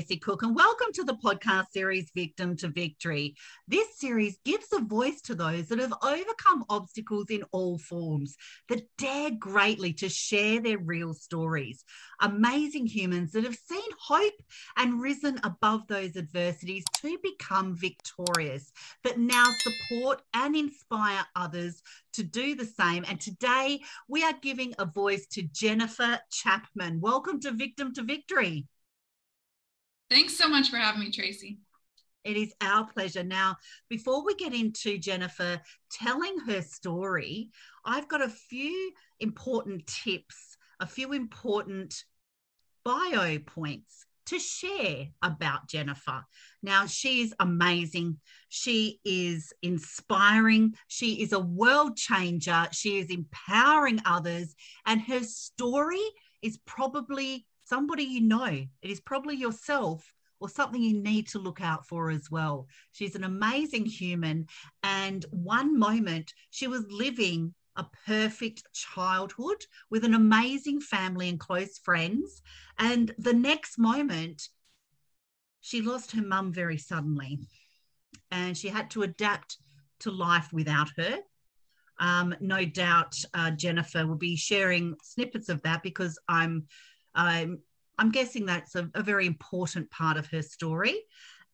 Tracey Cook, and welcome to the podcast series Victim to Victory. This series gives a voice to those that have overcome obstacles in all forms, that dare greatly to share their real stories. Amazing humans that have seen hope and risen above those adversities to become victorious, that now support and inspire others to do the same. And today we are giving a voice to Jennifer Chapman. Welcome to Victim to Victory. Thanks so much for having me, Tracey. It is our pleasure. Now, before we get into Jennifer telling her story, I've got a few important tips, a few important bio points to share about Jennifer. Now, she is amazing. She is inspiring. She is a world changer. She is empowering others. And her story is probably somebody you know. It is probably yourself or something you need to look out for as well. She's an amazing human. And one moment she was living a perfect childhood with an amazing family and close friends. And the next moment, she lost her mum very suddenly and she had to adapt to life without her. Um, no doubt uh, Jennifer will be sharing snippets of that because I'm I'm I'm guessing that's a, a very important part of her story.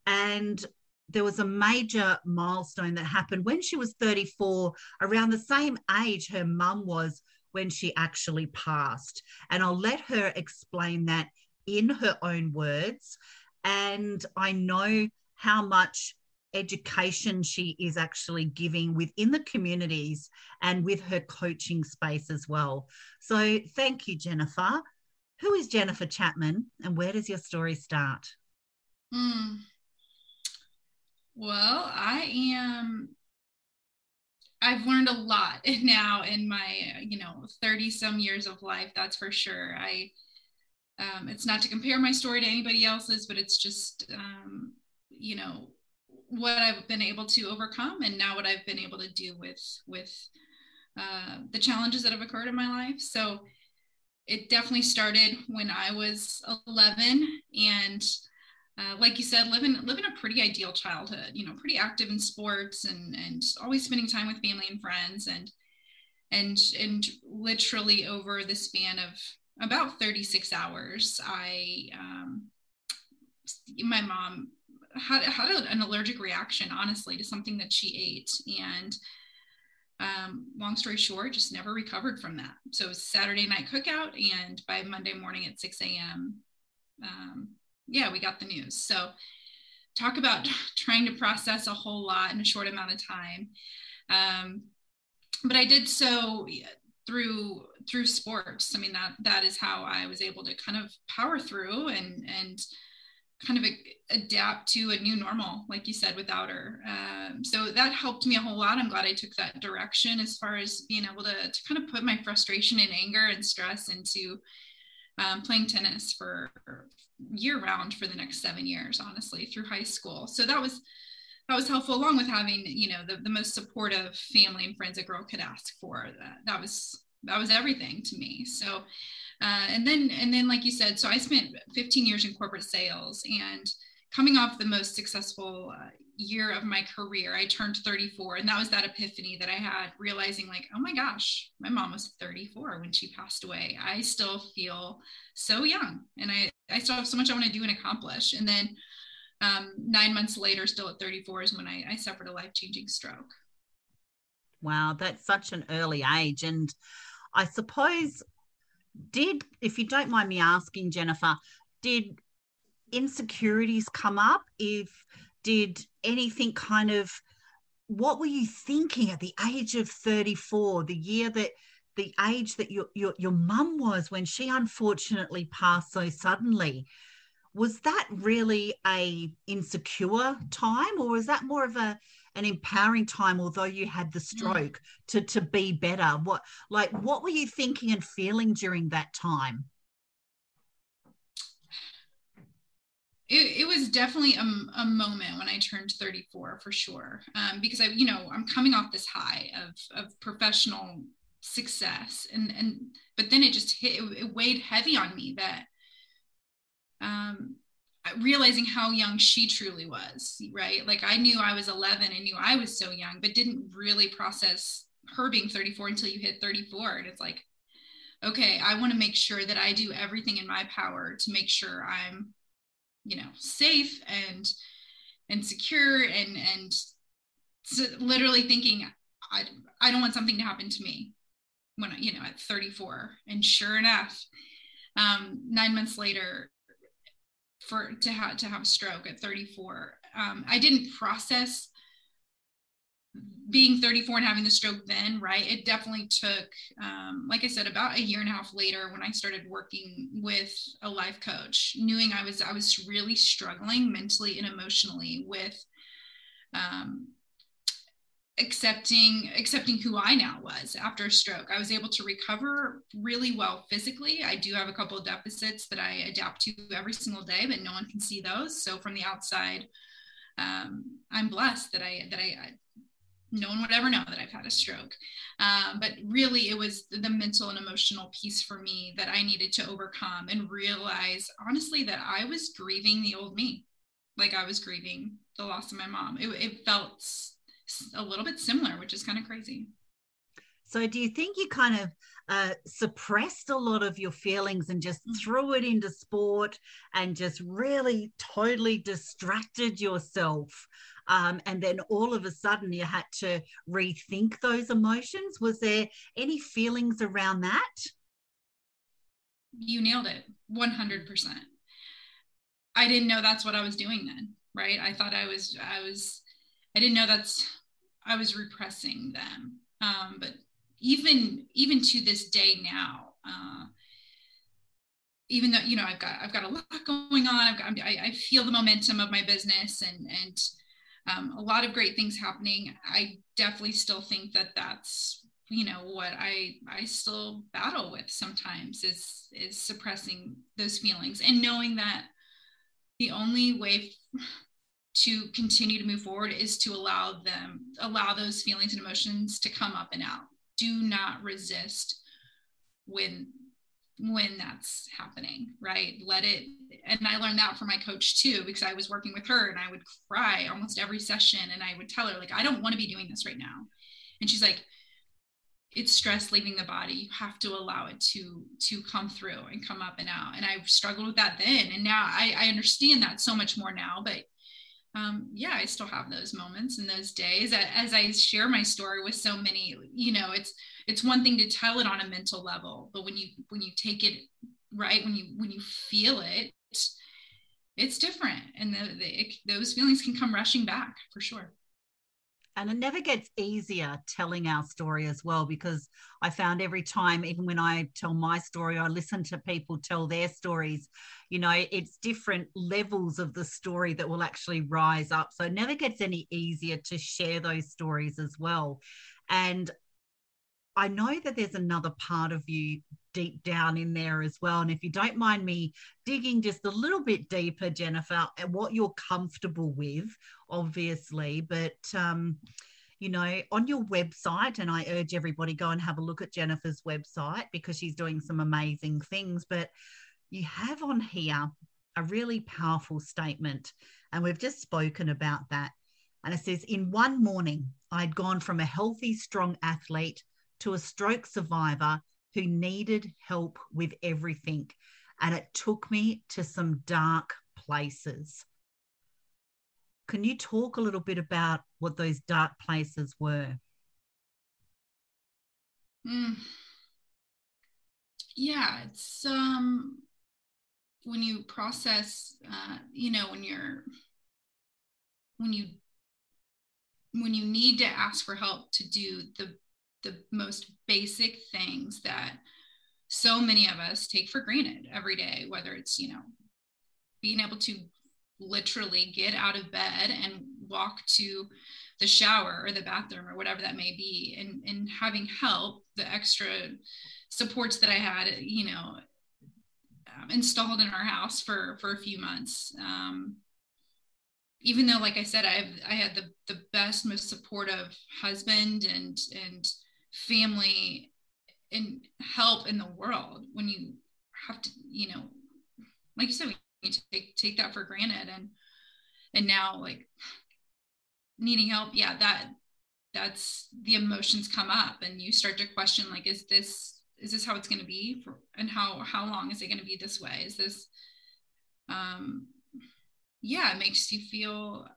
And there was a major milestone that happened when she was 34, around the same age her mum was when she actually passed. And I'll let her explain that in her own words. And I know how much education she is actually giving within the communities and with her coaching space as well. So thank you, Jennifer. Who is Jennifer Chapman and where does your story start? Mm. Well, I am I've learned a lot now in my, you know, 30 some years of life, that's for sure. I um, it's not to compare my story to anybody else's, but it's just um, you know, what I've been able to overcome and now what I've been able to do with with uh, the challenges that have occurred in my life. So it definitely started when I was 11 and uh, like you said, living living a pretty ideal childhood. You know, pretty active in sports and and always spending time with family and friends and and and literally over the span of about 36 hours, I um, my mom had had an allergic reaction, honestly, to something that she ate and um, long story short, just never recovered from that. So it was Saturday night cookout, and by Monday morning at 6 a.m., um, yeah, we got the news. So talk about trying to process a whole lot in a short amount of time. Um, but I did so through through sports. I mean that that is how I was able to kind of power through and and kind of a, adapt to a new normal, like you said, without her. Um, so that helped me a whole lot. I'm glad I took that direction as far as being able to, to kind of put my frustration and anger and stress into um, playing tennis for year round for the next seven years, honestly, through high school. So that was that was helpful along with having, you know, the, the most supportive family and friends a girl could ask for. That that was that was everything to me. So uh, and then, and then, like you said, so I spent 15 years in corporate sales and coming off the most successful uh, year of my career, I turned 34. And that was that epiphany that I had realizing, like, oh my gosh, my mom was 34 when she passed away. I still feel so young and I, I still have so much I want to do and accomplish. And then um, nine months later, still at 34, is when I, I suffered a life changing stroke. Wow, that's such an early age. And I suppose did, if you don't mind me asking, Jennifer, did insecurities come up? If did anything kind of what were you thinking at the age of 34, the year that the age that your your, your mum was when she unfortunately passed so suddenly? Was that really a insecure time or was that more of a an empowering time although you had the mm. stroke to to be better what like what were you thinking and feeling during that time it, it was definitely a, a, moment when I turned 34 for sure. Um, because I, you know, I'm coming off this high of, of professional success and, and, but then it just hit, it, it weighed heavy on me that, um, realizing how young she truly was, right? Like I knew I was 11, I knew I was so young, but didn't really process her being 34 until you hit 34. And it's like, okay, I want to make sure that I do everything in my power to make sure I'm, you know, safe and and secure and and so literally thinking I I don't want something to happen to me when I, you know at 34. And sure enough, um, nine months later, for to have to have a stroke at 34. Um, I didn't process being 34 and having the stroke then, right? It definitely took, um, like I said, about a year and a half later when I started working with a life coach, knowing I was I was really struggling mentally and emotionally with um, accepting accepting who I now was after a stroke. I was able to recover really well physically. I do have a couple of deficits that I adapt to every single day, but no one can see those. So from the outside, um, I'm blessed that I that I, I, no one would ever know that I've had a stroke. Um, but really, it was the mental and emotional piece for me that I needed to overcome and realize honestly that I was grieving the old me, like I was grieving the loss of my mom. It, it felt a little bit similar, which is kind of crazy. So, do you think you kind of uh, suppressed a lot of your feelings and just mm-hmm. threw it into sport and just really totally distracted yourself? Um, and then all of a sudden you had to rethink those emotions. Was there any feelings around that? You nailed it 100%. I didn't know that's what I was doing then, right? I thought I was, I was, I didn't know that's I was repressing them. Um, but even even to this day now, uh, even though you know I've got I've got a lot going on, I've got, I, I feel the momentum of my business and and um, a lot of great things happening. I definitely still think that that's you know what I I still battle with sometimes is is suppressing those feelings and knowing that the only way to continue to move forward is to allow them allow those feelings and emotions to come up and out. Do not resist when when that's happening right? Let it and i learned that from my coach too because i was working with her and i would cry almost every session and i would tell her like i don't want to be doing this right now. And she's like it's stress leaving the body. You have to allow it to to come through and come up and out. And i struggled with that then and now i, I understand that so much more now but um, yeah, I still have those moments and those days as I share my story with so many, you know, it's, it's one thing to tell it on a mental level, but when you, when you take it right, when you, when you feel it, it's different. And the, the, it, those feelings can come rushing back for sure and it never gets easier telling our story as well because i found every time even when i tell my story i listen to people tell their stories you know it's different levels of the story that will actually rise up. So it never gets any easier to share those stories as well. And I know that there's another part of you deep down in there as well. And if you don't mind me digging just a little bit deeper, Jennifer, at what you're comfortable with, obviously, but um, you know, on your website, and I urge everybody go and have a look at Jennifer's website because she's doing some amazing things. But you have on here a really powerful statement, and we've just spoken about that. And it says, In one morning, I'd gone from a healthy, strong athlete to a stroke survivor who needed help with everything. And it took me to some dark places. Can you talk a little bit about what those dark places were? Mm. Yeah, it's um when you process uh you know when you're when you when you need to ask for help to do the the most basic things that so many of us take for granted every day, whether it's, you know, being able to literally get out of bed and walk to the shower or the bathroom or whatever that may be and, and having help, the extra supports that I had, you know, um, installed in our house for, for a few months. Um, even though, like I said, I've, I had the, the best, most supportive husband and, and family and help in the world when you have to you know like you said we take take that for granted. And and now like needing help yeah that that's the emotions come up and you start to question like is this is this how it's going to be for, and how how long is it going to be this way? Is this um yeah it makes you feel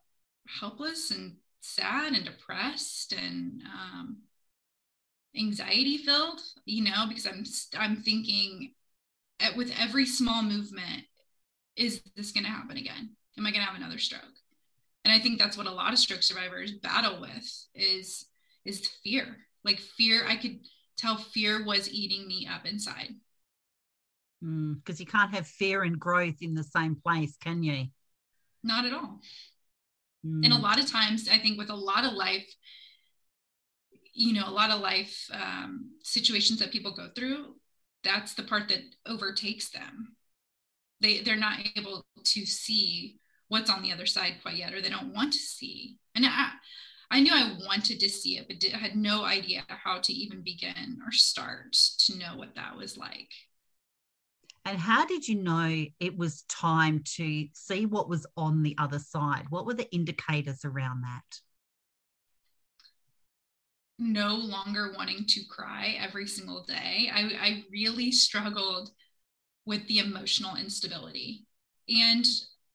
helpless and sad and depressed and um anxiety filled you know because i'm i'm thinking at, with every small movement is this going to happen again? Am i going to have another stroke? And i think that's what a lot of stroke survivors battle with is is fear. Like fear i could tell fear was eating me up inside. Because mm, you can't have fear and growth in the same place can you? Not at all. Mm. and a lot of times i think with a lot of life you know a lot of life um, situations that people go through that's the part that overtakes them. They they're not able to see what's on the other side quite yet or they don't want to see. And i i knew i wanted to see it but did, had no idea how to even begin or start to know what that was like. And how did you know it was time to see what was on the other side? What were the indicators around that no longer wanting to cry every single day. I, I really struggled with the emotional instability. And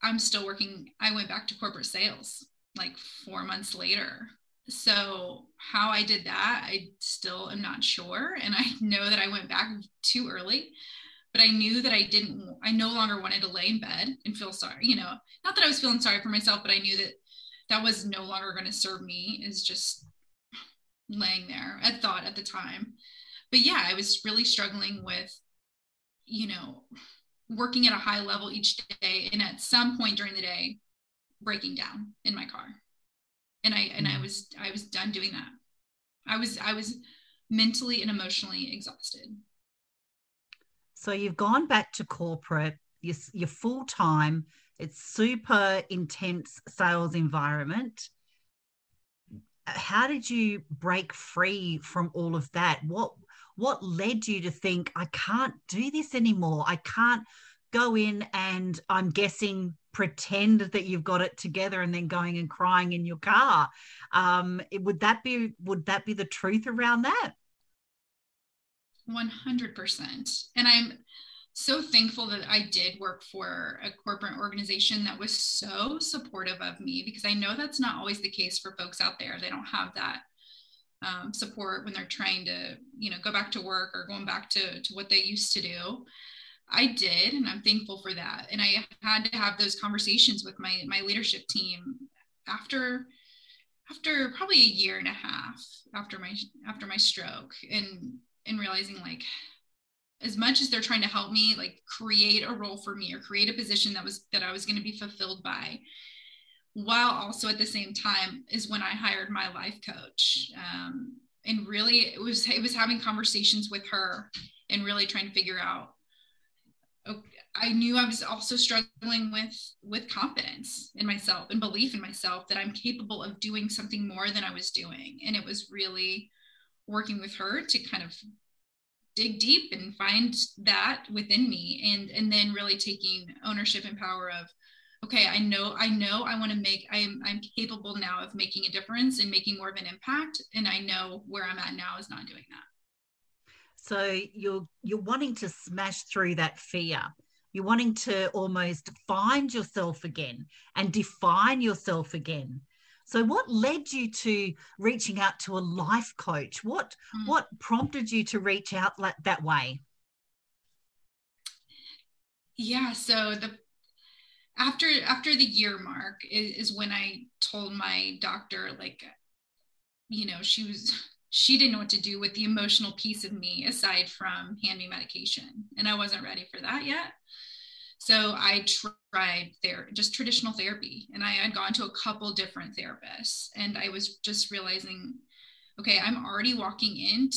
I'm still working. I went back to corporate sales like four months later. So, how I did that, I still am not sure. And I know that I went back too early, but I knew that I didn't, I no longer wanted to lay in bed and feel sorry. You know, not that I was feeling sorry for myself, but I knew that that was no longer going to serve me, is just laying there at thought at the time. But yeah, I was really struggling with, you know, working at a high level each day and at some point during the day breaking down in my car. And I and I mm-hmm. was I was done doing that. I was I was mentally and emotionally exhausted. So you've gone back to corporate, you're, you're full time, it's super intense sales environment how did you break free from all of that? What what led you to think I can't do this anymore? I can't go in and I'm guessing pretend that you've got it together and then going and crying in your car. Um, would that be would that be the truth around that? 100%. And I'm so thankful that I did work for a corporate organization that was so supportive of me because I know that's not always the case for folks out there. They don't have that um, support when they're trying to, you know, go back to work or going back to, to what they used to do. I did, and I'm thankful for that. And I had to have those conversations with my my leadership team after after probably a year and a half after my after my stroke and and realizing like as much as they're trying to help me like create a role for me or create a position that was that I was going to be fulfilled by while also at the same time is when I hired my life coach. Um, and really it was it was having conversations with her and really trying to figure out okay, I knew I was also struggling with with confidence in myself and belief in myself that I'm capable of doing something more than I was doing. And it was really working with her to kind of dig deep and find that within me and and then really taking ownership and power of okay i know i know i want to make i'm i'm capable now of making a difference and making more of an impact and i know where i'm at now is not doing that. So you're you're wanting to smash through that fear. You're wanting to almost find yourself again and define yourself again so, what led you to reaching out to a life coach? What mm. what prompted you to reach out like that way? Yeah, so the after after the year mark is, is when I told my doctor like you know she was she didn't know what to do with the emotional piece of me aside from hand me medication and I wasn't ready for that yet. So I tried there just traditional therapy and I had gone to a couple different therapists and I was just realizing, okay, I'm already walking in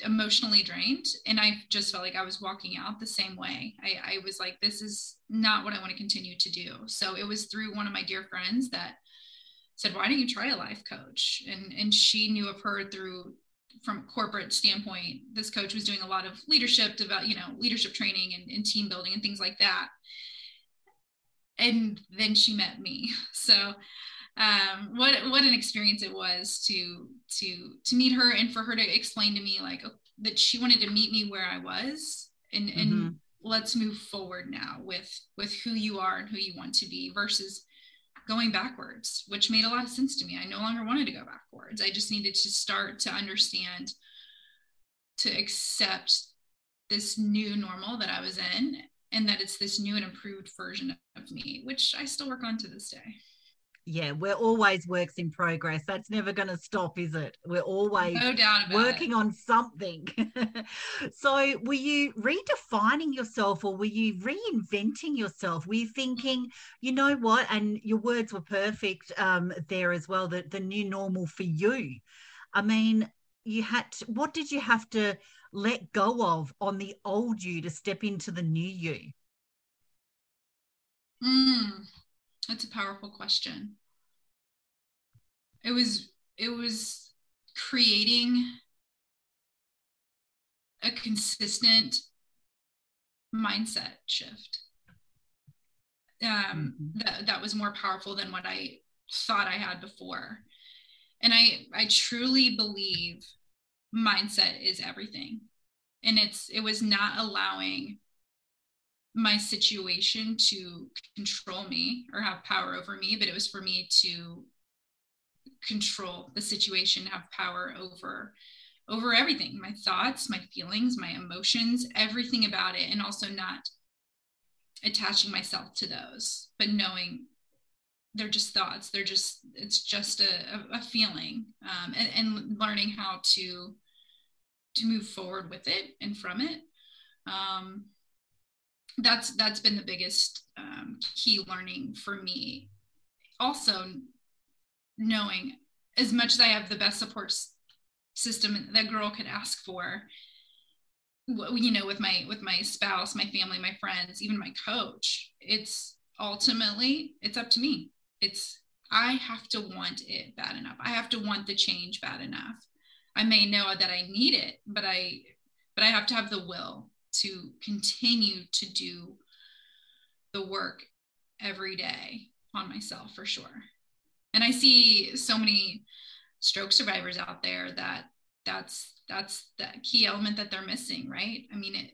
emotionally drained and I just felt like I was walking out the same way. I, I was like, this is not what I want to continue to do. So it was through one of my dear friends that said, why don't you try a life coach? And and she knew of her through from a corporate standpoint, this coach was doing a lot of leadership, about you know, leadership training and, and team building and things like that. and then she met me so um, what what an experience it was to to to meet her and for her to explain to me like that she wanted to meet me where I was and and mm-hmm. let's move forward now with with who you are and who you want to be versus going backwards which made a lot of sense to me. I no longer wanted to go backwards. I just needed to start to understand to accept this new normal that I was in and that it's this new and improved version of me which I still work on to this day yeah, we're always works in progress. That's never going to stop, is it? We're always no working it. on something. so, were you redefining yourself or were you reinventing yourself? Were you thinking, you know what? And your words were perfect um, there as well. The the new normal for you. I mean, you had to, what did you have to let go of on the old you to step into the new you? Mm that's a powerful question. It was it was creating a consistent mindset shift. Um, mm-hmm. that that was more powerful than what I thought I had before. And I I truly believe mindset is everything. And it's it was not allowing my situation to control me or have power over me, but it was for me to control the situation, have power over over everything, my thoughts, my feelings, my emotions, everything about it, and also not attaching myself to those, but knowing they're just thoughts. They're just it's just a, a, feeling, um, and, and learning how to to move forward with it and from it. Um, that's that's been the biggest um, key learning for me. Also knowing as much as i have the best support system that girl could ask for you know with my with my spouse my family my friends even my coach it's ultimately it's up to me. It's i have to want it bad enough. I have to want the change bad enough. I may know that i need it but i but i have to have the will to continue to do the work every day on myself for sure. And I see so many stroke survivors out there that that's that's the key element that they're missing, right? I mean it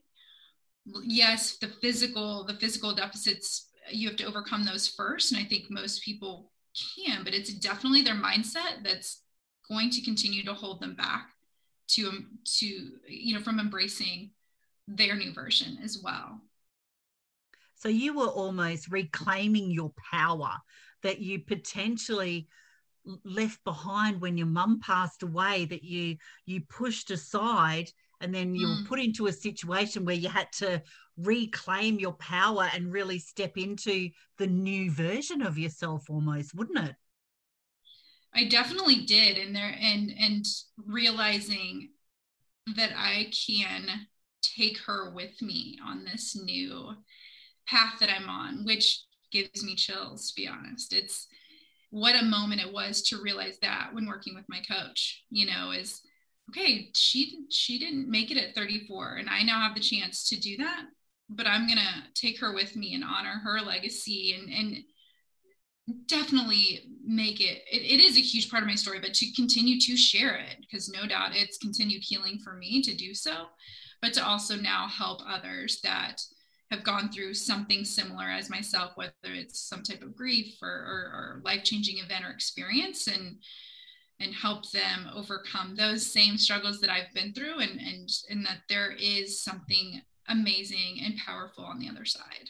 yes, the physical the physical deficits you have to overcome those first and I think most people can, but it's definitely their mindset that's going to continue to hold them back to um, to you know from embracing their new version as well. So you were almost reclaiming your power that you potentially left behind when your mum passed away that you you pushed aside and then you mm. were put into a situation where you had to reclaim your power and really step into the new version of yourself almost wouldn't it i definitely did and there and and realizing that i can take her with me on this new path that I'm on, which gives me chills, to be honest. It's what a moment it was to realize that when working with my coach, you know, is okay, she she didn't make it at 34 and I now have the chance to do that, but I'm going to take her with me and honor her legacy and and definitely make it, it, it is a huge part of my story but to continue to share it because no doubt it's continued healing for me to do so but to also now help others that have gone through something similar as myself, whether it's some type of grief or, or, or life-changing event or experience and and help them overcome those same struggles that I've been through and and and that there is something amazing and powerful on the other side.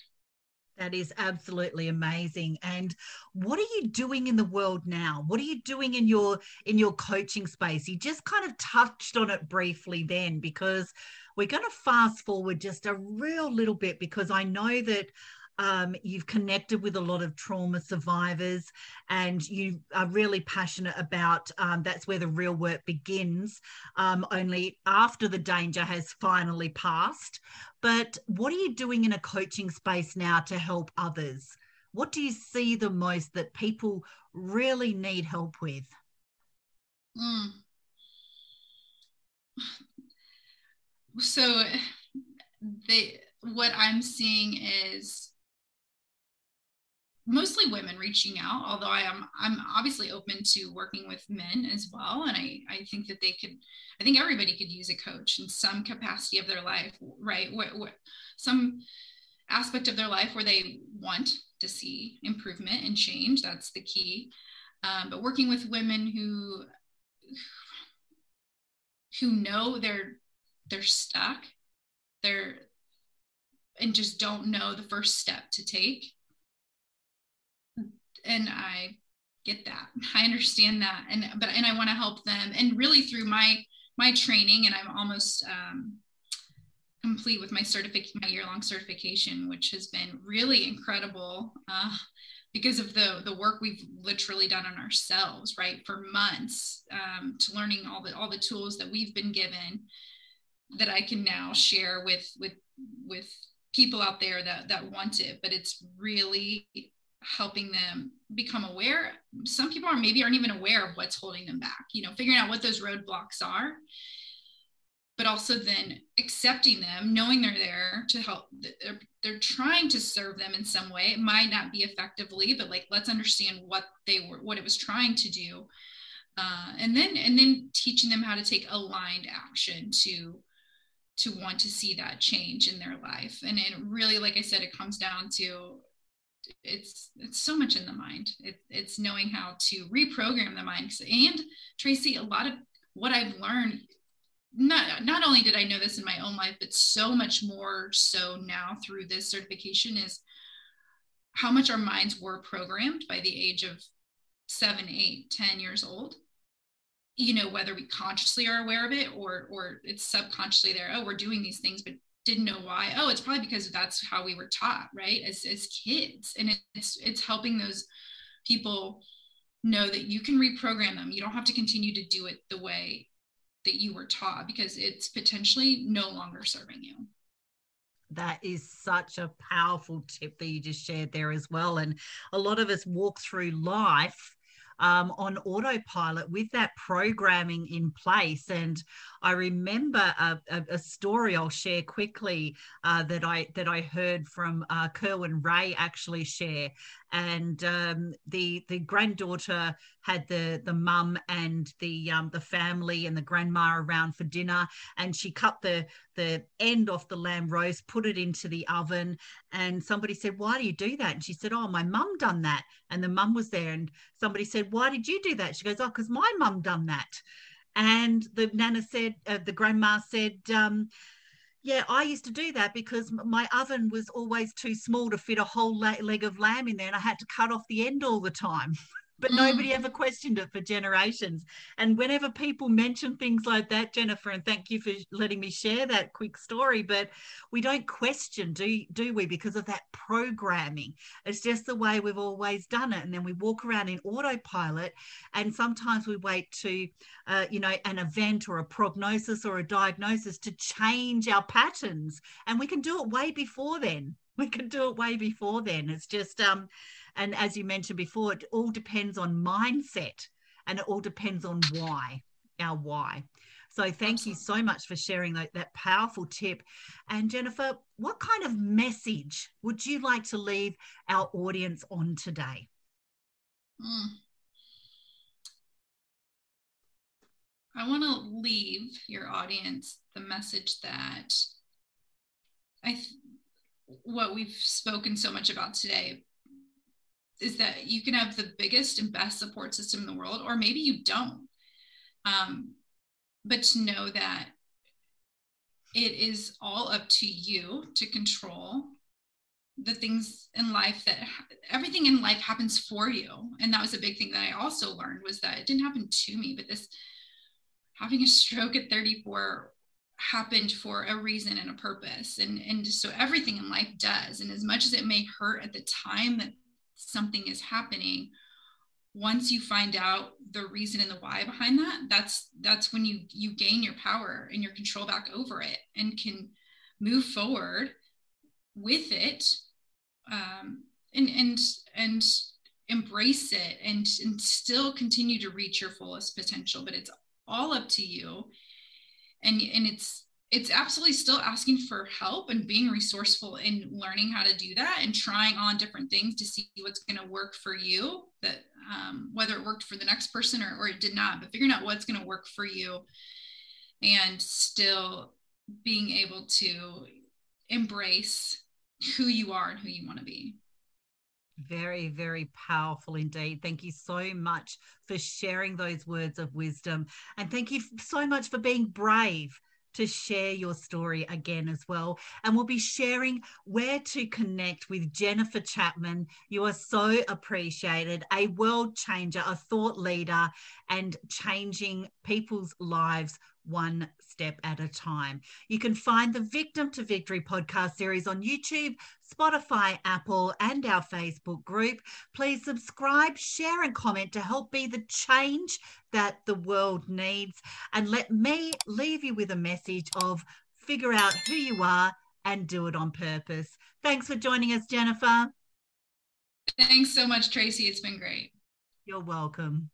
That is absolutely amazing. And what are you doing in the world now? What are you doing in your in your coaching space? You just kind of touched on it briefly then because we're going to fast forward just a real little bit because I know that um, you've connected with a lot of trauma survivors and you are really passionate about um, that's where the real work begins um, only after the danger has finally passed. But what are you doing in a coaching space now to help others? What do you see the most that people really need help with? Mm so they what i'm seeing is mostly women reaching out although i am i'm obviously open to working with men as well and i i think that they could i think everybody could use a coach in some capacity of their life right? What, what some aspect of their life where they want to see improvement and change that's the key. Um, but working with women who who know they're they're stuck. They're and just don't know the first step to take. And i get that. I understand that. And but and i want to help them. And really through my my training and i'm almost um, complete with my certificate my year-long certification which has been really incredible uh, because of the the work we've literally done on ourselves right for months um, to learning all the all the tools that we've been given that i can now share with with with people out there that that want it but it's really helping them become aware. Some people are maybe aren't even aware of what's holding them back you know figuring out what those roadblocks are but also then accepting them knowing they're there to help they're, they're trying to serve them in some way. It might not be effectively but like let's understand what they were what it was trying to do uh, and then and then teaching them how to take aligned action to to want to see that change in their life. And it really like i said it comes down to it's it's so much in the mind. It, it's knowing how to reprogram the mind. And tracey a lot of what i've learned not not only did i know this in my own life but so much more so now through this certification is how much our minds were programmed by the age of seven eight ten years old you know whether we consciously are aware of it or or it's subconsciously there oh we're doing these things but didn't know why. Oh it's probably because that's how we were taught right? As, as kids. And it's it's helping those people know that you can reprogram them. You don't have to continue to do it the way that you were taught because it's potentially no longer serving you. That is such a powerful tip that you just shared there as well. And a lot of us walk through life um, on autopilot with that programming in place. And I remember a, a, a story I'll share quickly uh, that I that I heard from uh, Kerwin Rae actually share, and um, the the granddaughter had the the mum and the um, the family and the grandma around for dinner, and she cut the the end off the lamb roast, put it into the oven, and somebody said, "Why do you do that?" And she said, "Oh, my mum done that." And the mum was there, and somebody said, "Why did you do that?" She goes, "Oh, because my mum done that." And the nana said, uh, the grandma said, um, yeah, I used to do that because my oven was always too small to fit a whole leg of lamb in there, and I had to cut off the end all the time. but mm. nobody ever questioned it for generations. And whenever people mention things like that, Jennifer, and thank you for letting me share that quick story, but we don't question, do, do we, because of that programming. It's just the way we've always done it. And then we walk around in autopilot, and sometimes we wait to, uh, you know, an event or a prognosis or a diagnosis to change our patterns. And we can do it way before then. We can do it way before then. It's just, um, and as you mentioned before, it all depends on mindset and it all depends on why, our why. So thank you so much for sharing that, that powerful tip. And Jennifer, what kind of message would you like to leave our audience on today? Mm. I want to leave your audience the message that I th- what we've spoken so much about today is that you can have the biggest and best support system in the world, or maybe you don't. Um, but to know that it is all up to you to control the things in life that everything in life happens for you. And that was a big thing that i also learned was that it didn't happen to me but this having a stroke at 34 happened for a reason and a purpose. And and so everything in life does. And as much as it may hurt at the time that something is happening once you find out the reason and the why behind that that's that's when you you gain your power and your control back over it and can move forward with it um, and and and embrace it and, and still continue to reach your fullest potential. But it's all up to you. And and it's it's absolutely still asking for help and being resourceful in learning how to do that and trying on different things to see what's going to work for you that um, whether it worked for the next person or, or it did not but figuring out what's going to work for you and still being able to embrace who you are and who you want to be very, very powerful indeed. Thank you so much for sharing those words of wisdom. And thank you so much for being brave to share your story again as well. And we'll be sharing where to connect with Jennifer Chapman. You are so appreciated, a world changer, a thought leader, and changing people's lives one step at a time. You can find the Victim to Victory podcast series on YouTube, Spotify, Apple, and our Facebook group. Please subscribe, share, and comment to help be the change that the world needs. And let me leave you with a message of figure out who you are and do it on purpose. Thanks for joining us, Jennifer. Thanks so much, Tracey. It's been great. You're welcome.